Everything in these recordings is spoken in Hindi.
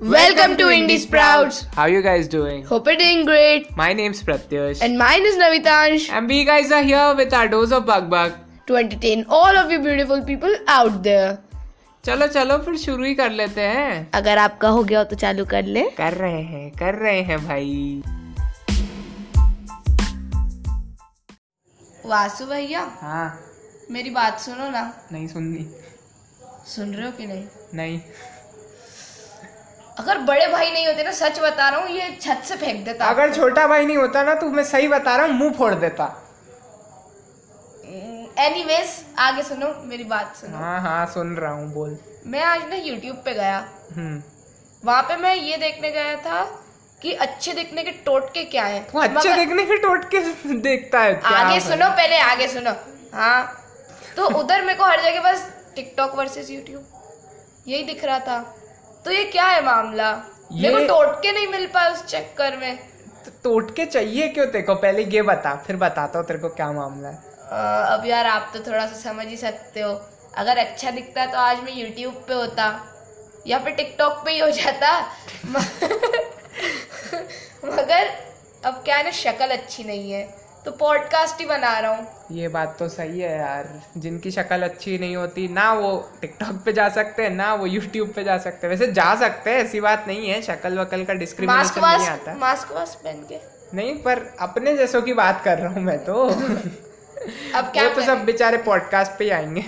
Welcome to Indie Sprouts. How you guys doing? Hope you're doing great. My name's Pratyush. And mine is Navitansh And we guys are here with our dose of bug bug. to entertain all of you beautiful people out there. चलो चलो फिर शुरू ही कर लेते हैं अगर आपका हो गया हो तो चालू कर ले कर रहे हैं कर रहे हैं भाई वासु भैया हाँ मेरी बात सुनो ना नहीं सुननी सुन रहे हो कि नहीं नहीं अगर बड़े भाई नहीं होते ना सच बता रहा हूँ ये छत से फेंक देता। अगर छोटा भाई नहीं होता ना तो मैं सही बता रहा हूँ मुँह फोड़ देता। एनीवेज आगे सुनो मेरी बात सुनो। हाँ हाँ सुन रहा हूँ बोल। मैं आज ना यूट्यूब पे गया। हम्म। वहाँ पे मैं ये देखने गया था कि अच्छे दिखने के टोटके क्या है। वो अच्छे दिखने के टोटके देखता है क्या आगे सुनो पहले आगे सुनो। हाँ तो उधर मेरे को हर जगह बस टिकटॉक वर्सेस यूट्यूब यही दिख रहा था। तो ये क्या है मामला? मेरे को ये- टोटके नहीं मिल पाए उस चक्कर में। तो टोट के चाहिए क्यों तेरे को? पहले ये बता फिर बताता हूँ तेरे को क्या मामला है। अ, अब यार आप तो थोड़ा सा समझ ही सकते हो। अगर अच्छा दिखता तो आज मैं यूट्यूब पे होता या फिर टिकटॉक पे ही हो जाता। मगर अब क्या है ना शक्ल अच्छी नहीं है। तो पॉडकास्ट ही बना रहा हूँ। ये बात तो सही है यार। जिनकी शक्ल अच्छी नहीं होती ना वो टिकटॉक पे जा सकते हैं ना वो यूट्यूब पे जा सकते। हैं वैसे जा सकते हैं ऐसी बात नहीं है। शक्ल वकल का डिस्क्रिमिनेशन नहीं आता। मास्क वास्क पहन के। नहीं पर अपने जैसों की बात कर रहा हूँ मैं तो। अब क्या वो तो सब बेचारे पॉडकास्ट पे ही आएँगे।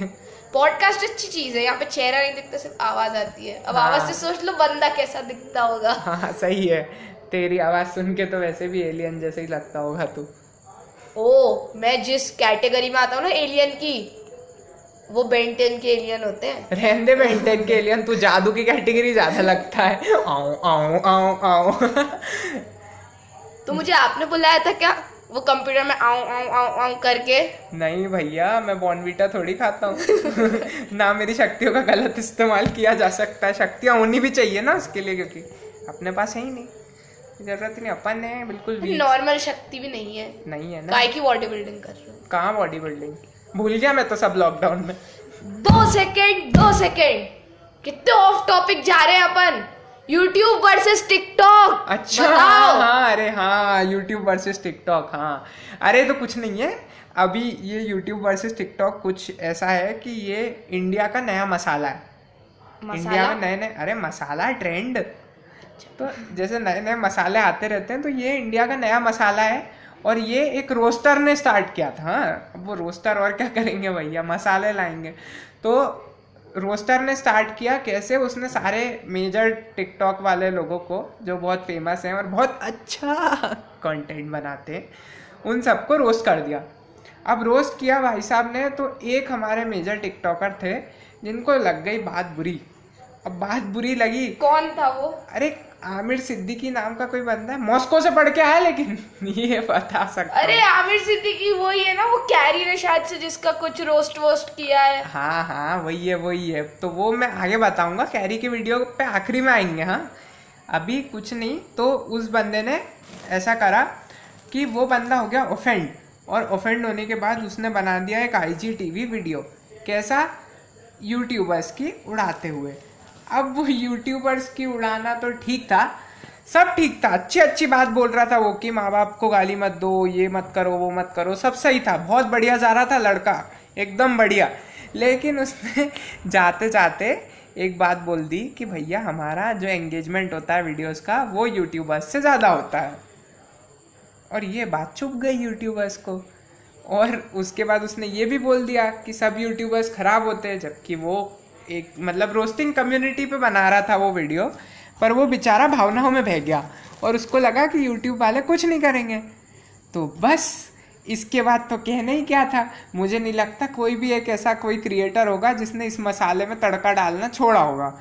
पॉडकास्ट अच्छी चीज़ है। यहाँ पे चेहरा नहीं दिखता सिर्फ़ आवाज़ आती है। अब हाँ। आवाज़ से सोच लो बंदा कैसा दिखता होगा। हाँ सही है। तेरी आवाज़ सुन के तो वैसे भी एलियन जैसे ही लगता होगा तू। ओ मैं जिस कैटेगरी में आता हूँ ना एलियन की वो बेंटेन के एलियन होते हैं। रहने में इंटेन के एलियन तू जादू की कैटेगरी ज़्यादा लगता है। आओ आओ आओ आओ तो मुझे आपने बुलाया था क्या? वो कंप्यूटर में आऊँ आऊँ आऊँ आऊँ करके। नहीं भैया मैं बॉर्नवीटा थोड़ी खाता हूँ। ना मेरी शक्तियों का गलत इस्तेमाल किया जा सकता है। शक्तियाँ होनी भी चाहिए ना उसके लिए क्योंकि अपने पास है ही नहीं। ज़रूरत नहीं अपन है बिल्कुल भी नॉर्मल शक्ति भी नहीं है। नहीं है ना। काय की बॉडी बिल्डिंग कर रहे हो? कहाँ बॉडी बिल्डिंग भूल गया मैं तो सब लॉकडाउन में। दो सेकेंड दो सेकेंड कितने ऑफ़ टॉपिक जा रहे हैं अपन? यूट्यूब वर्सेस टिकटॉक अच्छा हाँ हाँ अरे हाँ यूट्यूब वर्सेस टिकटॉक हाँ। अरे तो कुछ नहीं है। अभी ये यूट्यूब वर्सेस टिकटॉक कुछ ऐसा है कि ये इंडिया का नया मसाला है। इंडिया मसाला? में नए नए अरे मसाला ट्रेंड तो जैसे नए नए मसाले आते रहते हैं तो ये इंडिया का नया मसाला है और ये एक रोस्टर ने स्टार्ट किया था। हाँ अब वो रोस्टर और क्या करेंगे भैया? मसाले लाएँगे। तो रोस्टर ने स्टार्ट किया कैसे? उसने सारे मेजर टिकटॉक वाले लोगों को जो बहुत फ़ेमस हैं और बहुत अच्छा कंटेंट बनाते हैं उन सबको रोस्ट कर दिया। अब रोस्ट किया भाई साहब ने तो एक हमारे मेजर टिकटॉकर थे जिनको लग गई बात बुरी। अब बात बुरी लगी। कौन था वो? अरे आमिर सिद्दीकी नाम का कोई बंदा है? मॉस्को से पढ़ के आया लेकिन ये बता सकता अरे आमिर सिद्दीकी वही है ना वो कैरी ने शायद से जिसका कुछ रोस्ट वोस्ट किया है। हाँ हाँ वही है वही है। तो वो मैं आगे बताऊँगा कैरी की वीडियो पे आखिरी में आएँगे हाँ। अभी कुछ नहीं तो उस बंदे ने ऐसा करा कि वो बंदा हो गया ऑफेंड और ऑफेंड होने के बाद उसने बना दिया एक आई वीडियो कैसा? यूट्यूबर्स की उड़ाते हुए। अब वो यूट्यूबर्स की उड़ाना तो ठीक था, सब ठीक था। अच्छी अच्छी बात बोल रहा था वो कि माँ बाप को गाली मत दो, ये मत करो, वो मत करो, सब सही था। बहुत बढ़िया जा रहा था लड़का, एकदम बढ़िया। लेकिन उसने जाते जाते एक बात बोल दी कि भैया, हमारा जो एंगेजमेंट होता है वीडियोस का, वो यूट्यूबर्स से ज़्यादा होता है। और ये बात चुप गई यूट्यूबर्स को। और उसके बाद उसने ये भी बोल दिया कि सब यूट्यूबर्स खराब होते हैं, जबकि वो एक मतलब रोस्टिंग कम्युनिटी पे बना रहा था वो वीडियो पर वो बेचारा भावनाओं में बह गया और उसको लगा कि यूट्यूब वाले कुछ नहीं करेंगे। तो बस, इसके बाद तो कहना ही क्या था, मुझे नहीं लगता कोई भी एक ऐसा कोई क्रिएटर होगा जिसने इस मसाले में तड़का डालना छोड़ा होगा।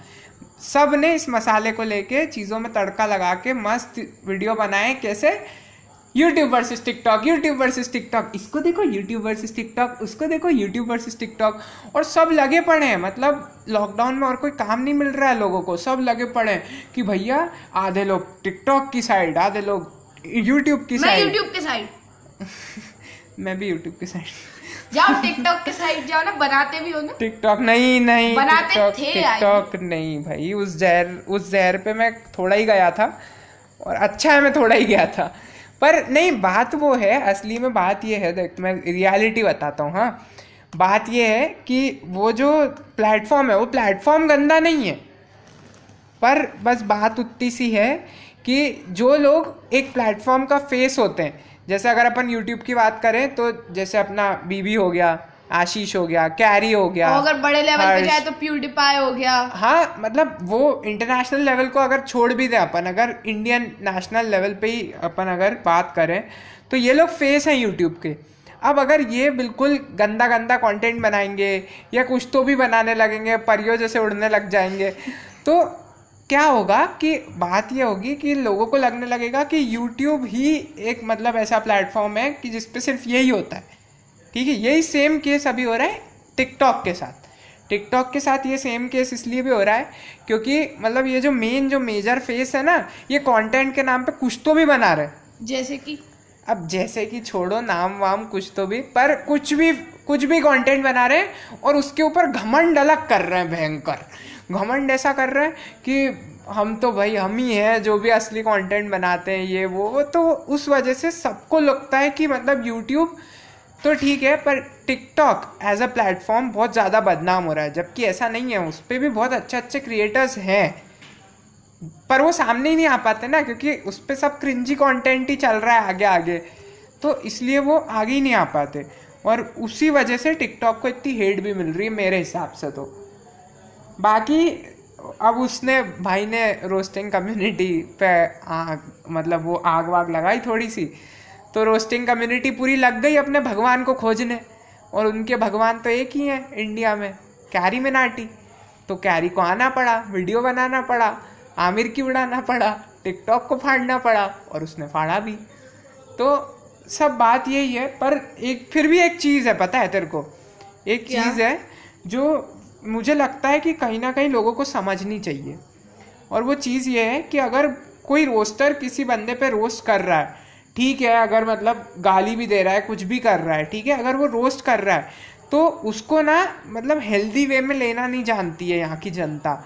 सबने इस मसाले को लेके चीज़ों में तड़का लगा के मस्त वीडियो बनाए, कैसे? YouTube versus TikTok YouTube versus TikTok इसको देखो यूट्यूब वर्सेस टिकटॉक उसको देखो यूट्यूब वर्सेस टिकटॉक और सब लगे पड़े हैं। मतलब लॉकडाउन में और कोई काम नहीं मिल रहा है लोगों को सब लगे पड़े हैं कि भैया आधे लोग टिकटॉक की साइड आधे लोग यूट्यूब की मैं साइड यूट्यूब के साइड मैं भी यूट्यूब की साइड जाओ टिकटॉक के साइड जाओ ना बनाते भी हो ना। टिकटॉक नहीं नहीं बनाते टिकटॉक थे टिकटॉक नहीं भाई उस जहर उस जहर पे मैं थोड़ा ही गया था और अच्छा है मैं थोड़ा ही गया था। पर नहीं, बात वो है, असली में बात ये है, देख, मैं रियलिटी बताता हूँ हाँ। बात ये है कि वो जो प्लेटफॉर्म है, वो प्लेटफॉर्म गंदा नहीं है। पर बस बात उतनी सी है कि जो लोग एक प्लेटफॉर्म का फेस होते हैं, जैसे अगर अपन यूट्यूब की बात करें तो जैसे अपना बीबी हो गया आशीष हो गया कैरी हो गया अगर बड़े लेवल पे जाए तो प्यूडीपाई हो गया। हाँ मतलब वो इंटरनेशनल लेवल को अगर छोड़ भी दें अपन अगर इंडियन नेशनल लेवल पे ही अपन अगर बात करें तो ये लोग फेस हैं यूट्यूब के। अब अगर ये बिल्कुल गंदा गंदा कंटेंट बनाएँगे या कुछ तो भी बनाने लगेंगे परियों जैसे उड़ने लग जाएँगे तो क्या होगा कि बात ये होगी कि लोगों को लगने लगेगा कि यूट्यूब ही एक मतलब ऐसा प्लेटफॉर्म है कि जिस पे सिर्फ़ यही होता है। ठीक है यही सेम केस अभी हो रहा है टिकटॉक के साथ। टिकटॉक के साथ ये सेम केस इसलिए भी हो रहा है क्योंकि मतलब ये जो मेन जो मेजर फेस है ना ये कंटेंट के नाम पे कुछ तो भी बना रहे। हैं जैसे कि? अब जैसे कि छोड़ो नाम वाम कुछ तो भी पर कुछ भी कुछ भी कंटेंट बना रहे हैं और उसके ऊपर घमंड अलग कर रहे हैं भयंकर। घमंड ऐसा कर रहे हैं कि हम तो भाई हम ही हैं जो भी असली कंटेंट बनाते हैं ये वो तो उस वजह से सबको लगता है कि मतलब यूट्यूब तो ठीक है, पर टिकटॉक एज अ प्लेटफॉर्म बहुत ज़्यादा बदनाम हो रहा है, जबकि ऐसा नहीं है, उस पर भी बहुत अच्छे अच्छे क्रिएटर्स हैं। पर वो सामने ही नहीं आ पाते ना, क्योंकि उस पर सब क्रिंजी कंटेंट ही चल रहा है आगे आगे तो इसलिए वो आगे ही नहीं आ पाते। और उसी वजह से टिकटॉक को इतनी हेट भी मिल रही है मेरे हिसाब से तो। बाकी अब उसने, भाई ने रोस्टिंग कम्युनिटी पे आग मतलब वो आग वाग लगाई थोड़ी सी तो रोस्टिंग कम्युनिटी पूरी लग गई अपने भगवान को खोजने। और उनके भगवान तो एक ही हैं इंडिया में कैरी मिनाटी तो कैरी को आना पड़ा वीडियो बनाना पड़ा आमिर की उड़ाना पड़ा टिकटॉक को फाड़ना पड़ा और उसने फाड़ा भी। तो सब बात यही है पर एक फिर भी एक चीज़ है पता है तेरे को? एक चीज़ है जो मुझे लगता है कि कहीं ना कहीं लोगों को समझनी चाहिए। और वो चीज़ ये है कि अगर कोई रोस्टर किसी बंदे पे रोस्ट कर रहा है ठीक है, अगर मतलब गाली भी दे रहा है, कुछ भी कर रहा है, ठीक है, अगर वो रोस्ट कर रहा है तो उसको ना मतलब हेल्दी वे में लेना नहीं जानती है यहाँ की जनता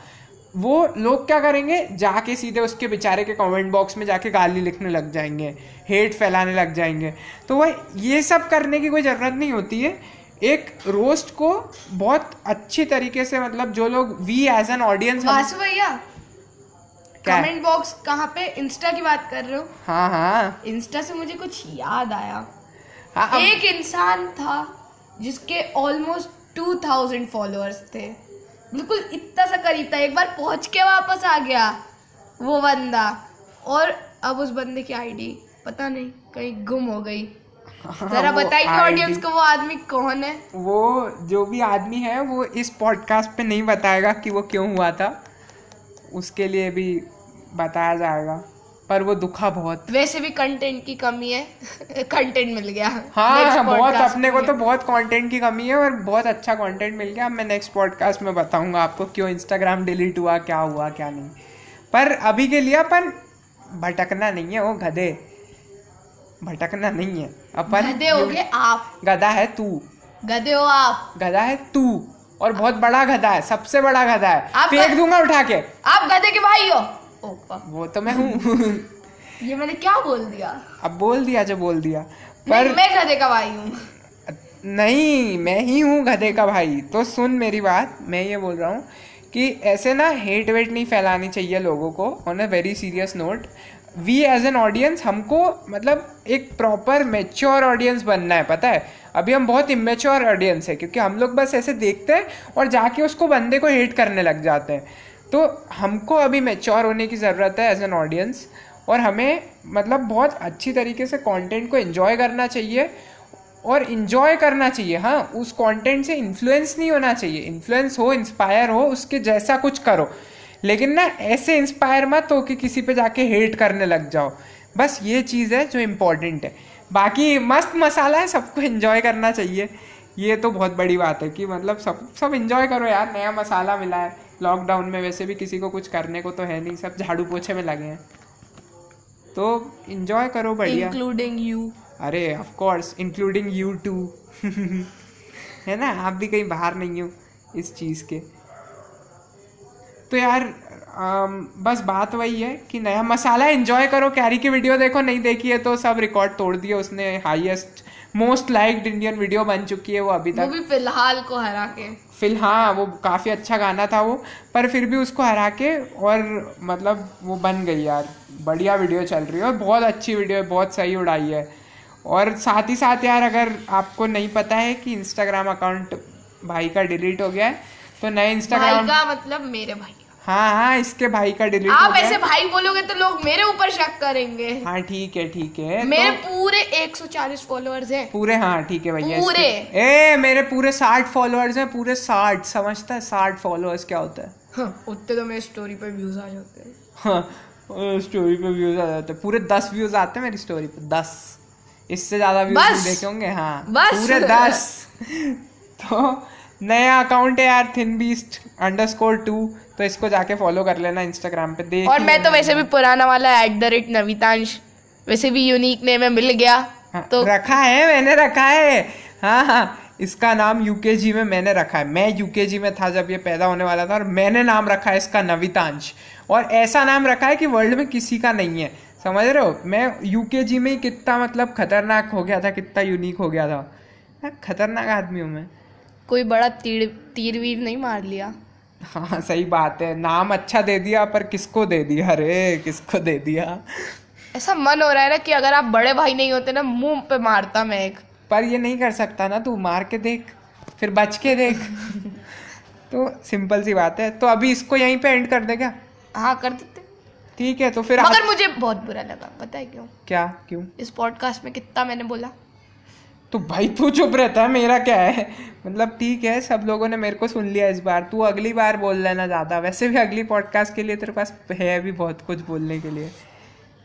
वो लोग क्या करेंगे, जाके सीधे उसके बेचारे के कमेंट बॉक्स में जाके गाली लिखने लग जाएँगे हेट फैलाने लग जाएँगे तो वह, ये सब करने की कोई ज़रूरत नहीं होती है एक रोस्ट को बहुत अच्छी तरीके से मतलब जो लोग वी एज एन ऑडियंस भैया? कमेंट बॉक्स कहाँ पे? इंस्टा की बात कर रहे हो? हाँ हाँ। इंस्टा से मुझे कुछ याद आया। हाँ अब- एक इंसान था जिसके ऑलमोस्ट टू थाउज़ेंड फॉलोअर्स थे। बिल्कुल इतना सा करीब था। एक बार पहुँच के वापस आ गया वो बंदा। और अब उस बंदे की आईडी पता नहीं कहीं गुम हो गई। जरा वो बताइए ऑडियंस को वो आदमी कौन है? वो जो भी आदमी है वो इस पॉडकास्ट पे नहीं बताएगा कि वो क्यों हुआ था। उसके लिए भी बताया जाएगा। पर वो दुखा बहुत। वैसे भी कंटेंट की कमी है। कंटेंट मिल गया। हाँ बहुत अपने को तो बहुत कंटेंट की कमी है और बहुत अच्छा कंटेंट मिल गया। मैं नेक्स्ट पॉडकास्ट में बताऊँगा आपको क्यों इंस्टाग्राम डिलीट हुआ क्या हुआ क्या नहीं। पर अभी के लिए अपन भटकना नहीं है वो गधे। भटकना नहीं है। अपन गधे हो गए आप। गधा है तू। गधे हो आप। गधा है तू। और बहुत बड़ा गधा है सबसे बड़ा गधा है। आप फेंक दूँगा उठा के। आप गधे के भाई हो। ओपा। वो तो मैं हूँ। ये मैंने क्या बोल दिया? अब बोल दिया जो बोल दिया। पर मैं गधे का भाई हूँ। नहीं मैं ही हूँ गधे का भाई। तो सुन मेरी बात मैं ये बोल रहा हूँ कि ऐसे ना हेट वेट नहीं फैलानी चाहिए लोगों को। On a very serious note we as an audience हमको मतलब एक प्रॉपर मेच्योर ऑडियंस बनना है पता है? अभी हम बहुत इमेच्योर ऑडियंस है क्योंकि हम लोग बस ऐसे देखते हैं और जाके उसको बंदे को हेट करने लग जाते हैं। तो हमको अभी मेच्योर होने की ज़रूरत है एज एन ऑडियंस और हमें मतलब बहुत अच्छी तरीके से कंटेंट को एंजॉय करना चाहिए और इन्जॉय करना चाहिए हाँ उस कंटेंट से इन्फ्लुएंस नहीं होना चाहिए। इन्फ्लुएंस हो इंस्पायर हो, उसके जैसा कुछ करो। लेकिन ना, ऐसे इंस्पायर मत हो कि किसी पे जाके हेट करने लग जाओ। बस ये चीज़ है जो इम्पोर्टेंट है। बाकी मस्त मसाला है, सबको एंजॉय करना चाहिए। ये तो बहुत बड़ी बात है कि मतलब सब सब इन्जॉय करो यार, नया मसाला मिला है। लॉकडाउन में वैसे भी किसी को कुछ करने को तो है नहीं सब झाड़ू पोछे में लगे हैं। तो इंजॉय करो बढ़िया। इंक्लूडिंग यू अरे of course including you too है ना? आप भी कहीं बाहर नहीं हो इस चीज़ के। तो यार बस बात वही है कि नया मसाला एंजॉय करो कैरी की वीडियो देखो नहीं देखी है तो सब रिकॉर्ड तोड़ दिए उसने highest most liked Indian video बन चुकी है वो अभी वो तक। भी फ़िलहाल को हरा के। फ़िलहाल वो काफ़ी अच्छा गाना था वो पर फिर भी उसको हरा के और मतलब वो बन गई यार। बढ़िया वीडियो चल रही है और बहुत अच्छी वीडियो है बहुत सही उड़ाई है। और साथ ही साथ यार अगर आपको नहीं पता है कि इंस्टाग्राम अकाउंट भाई का डिलीट हो गया है तो नए इंस्टाग्राम का मतलब मेरे भाई। हाँ हाँ इसके भाई का डिलीट आप ऐसे भाई बोलोगे तो लोग मेरे ऊपर शक करेंगे। हाँ ठीक है ठीक है। मेरे तो पूरे 140 फॉलोअर्स हैं। पूरे हाँ ठीक है भैया पूरे? ए मेरे पूरे साठ फॉलोअर्स हैं पूरे साठ समझता है साठ फॉलोअर्स क्या होता है? हाँ, उतने तो मेरे स्टोरी पे व्यूज़ आ जाते हैं। हाँ स्टोरी पे व्यूज़ आ जाते हैं। पूरे दस व्यूज़ आते हैं मेरी स्टोरी पे दस। इससे ज़्यादा व्यूज़? देखे होंगे हाँ। पूरे दस। तो नया अकाउंट है यार thin beast underscore two तो इसको जाके फॉलो कर लेना इंस्टाग्राम पे देख और मैं तो वैसे भी पुराना वाला एट द रेट नवितांश वैसे भी यूनिक नेम है मिल गया हाँ, तो रखा है मैंने रखा है। हाँ हाँ इसका नाम यूकेजी में मैंने रखा है। मैं यूकेजी में था जब ये पैदा होने वाला था और मैंने नाम रखा है इसका नवितांश। और ऐसा नाम रखा है कि वर्ल्ड में किसी का नहीं है। समझ रहे हो? मैं यूकेजी में ही कितना मतलब खतरनाक हो गया था कितना यूनिक हो गया था। खतरनाक आदमी हूँ मैं। कोई बड़ा तीर तीर वीर नहीं मार लिया। हाँ सही बात है। नाम अच्छा दे दिया पर किसको दे दिया? अरे किसको दे दिया? ऐसा मन हो रहा है ना कि अगर आप बड़े भाई नहीं होते ना मुँह पे मारता मैं एक। पर ये नहीं कर सकता ना तू मार के देख फिर बच के देख। तो सिंपल सी बात है। तो अभी इसको यहीं पे एंड कर दे क्या? हाँ कर देते। ठीक है तो फिर आप मगर मुझे बहुत बुरा लगा पता है क्यों? क्या? क्यों? इस पॉडकास्ट में कितना मैंने बोला। तो भाई तू चुप रहता है मेरा क्या है? मतलब ठीक है सब लोगों ने मेरे को सुन लिया इस बार। तू अगली बार बोल लेना ज़्यादा। वैसे भी अगली पॉडकास्ट के लिए तेरे पास है भी बहुत कुछ बोलने के लिए।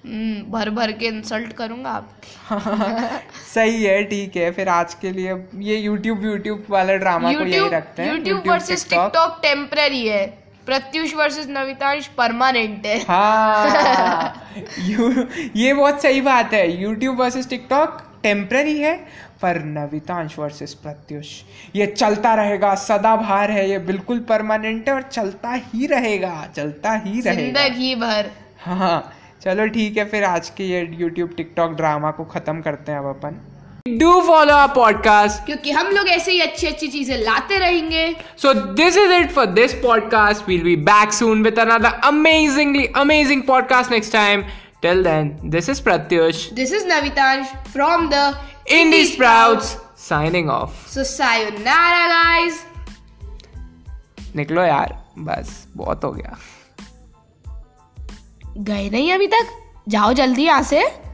हम्म, भर भर के इंसल्ट करूँगा आप। सही है ठीक है। फिर आज के लिए ये यूट्यूब यूट्यूब वाला ड्रामा को यही रखते हैं। यूट्यूब वर्सेस टिकटॉक टेम्पररी है। प्रत्युष वर्सेस नवितांश परमानेंट है। हाँ। यू ये बहुत सही बात है। यूट्यूब वर्सेस टिकटॉक टेम्पररी है पर नवितांश वर्सेस प्रत्युष। ये चलता रहेगा सदाबहार है ये बिल्कुल परमानेंट है और चलता ही रहेगा चलता ही रहेगा। ज़िंदगी भर हाँ चलो ठीक है फिर आज के ये यूट्यूब टिकटॉक ड्रामा को खत्म करते हैं अब अपन। डू फॉलो आवर पॉडकास्ट क्योंकि हम लोग ऐसे ही अच्छी अच्छी चीज़ें लाते रहेंगे। So this is it for this podcast We'll be back soon with another amazingly amazing podcast next time. Till then, this is Pratyush, this is Navitansh from the Indie Sprouts, signing off. So sayonara guys निकलो यार बस बहुत हो गया। गए नहीं अभी तक? जाओ जल्दी यहाँ से।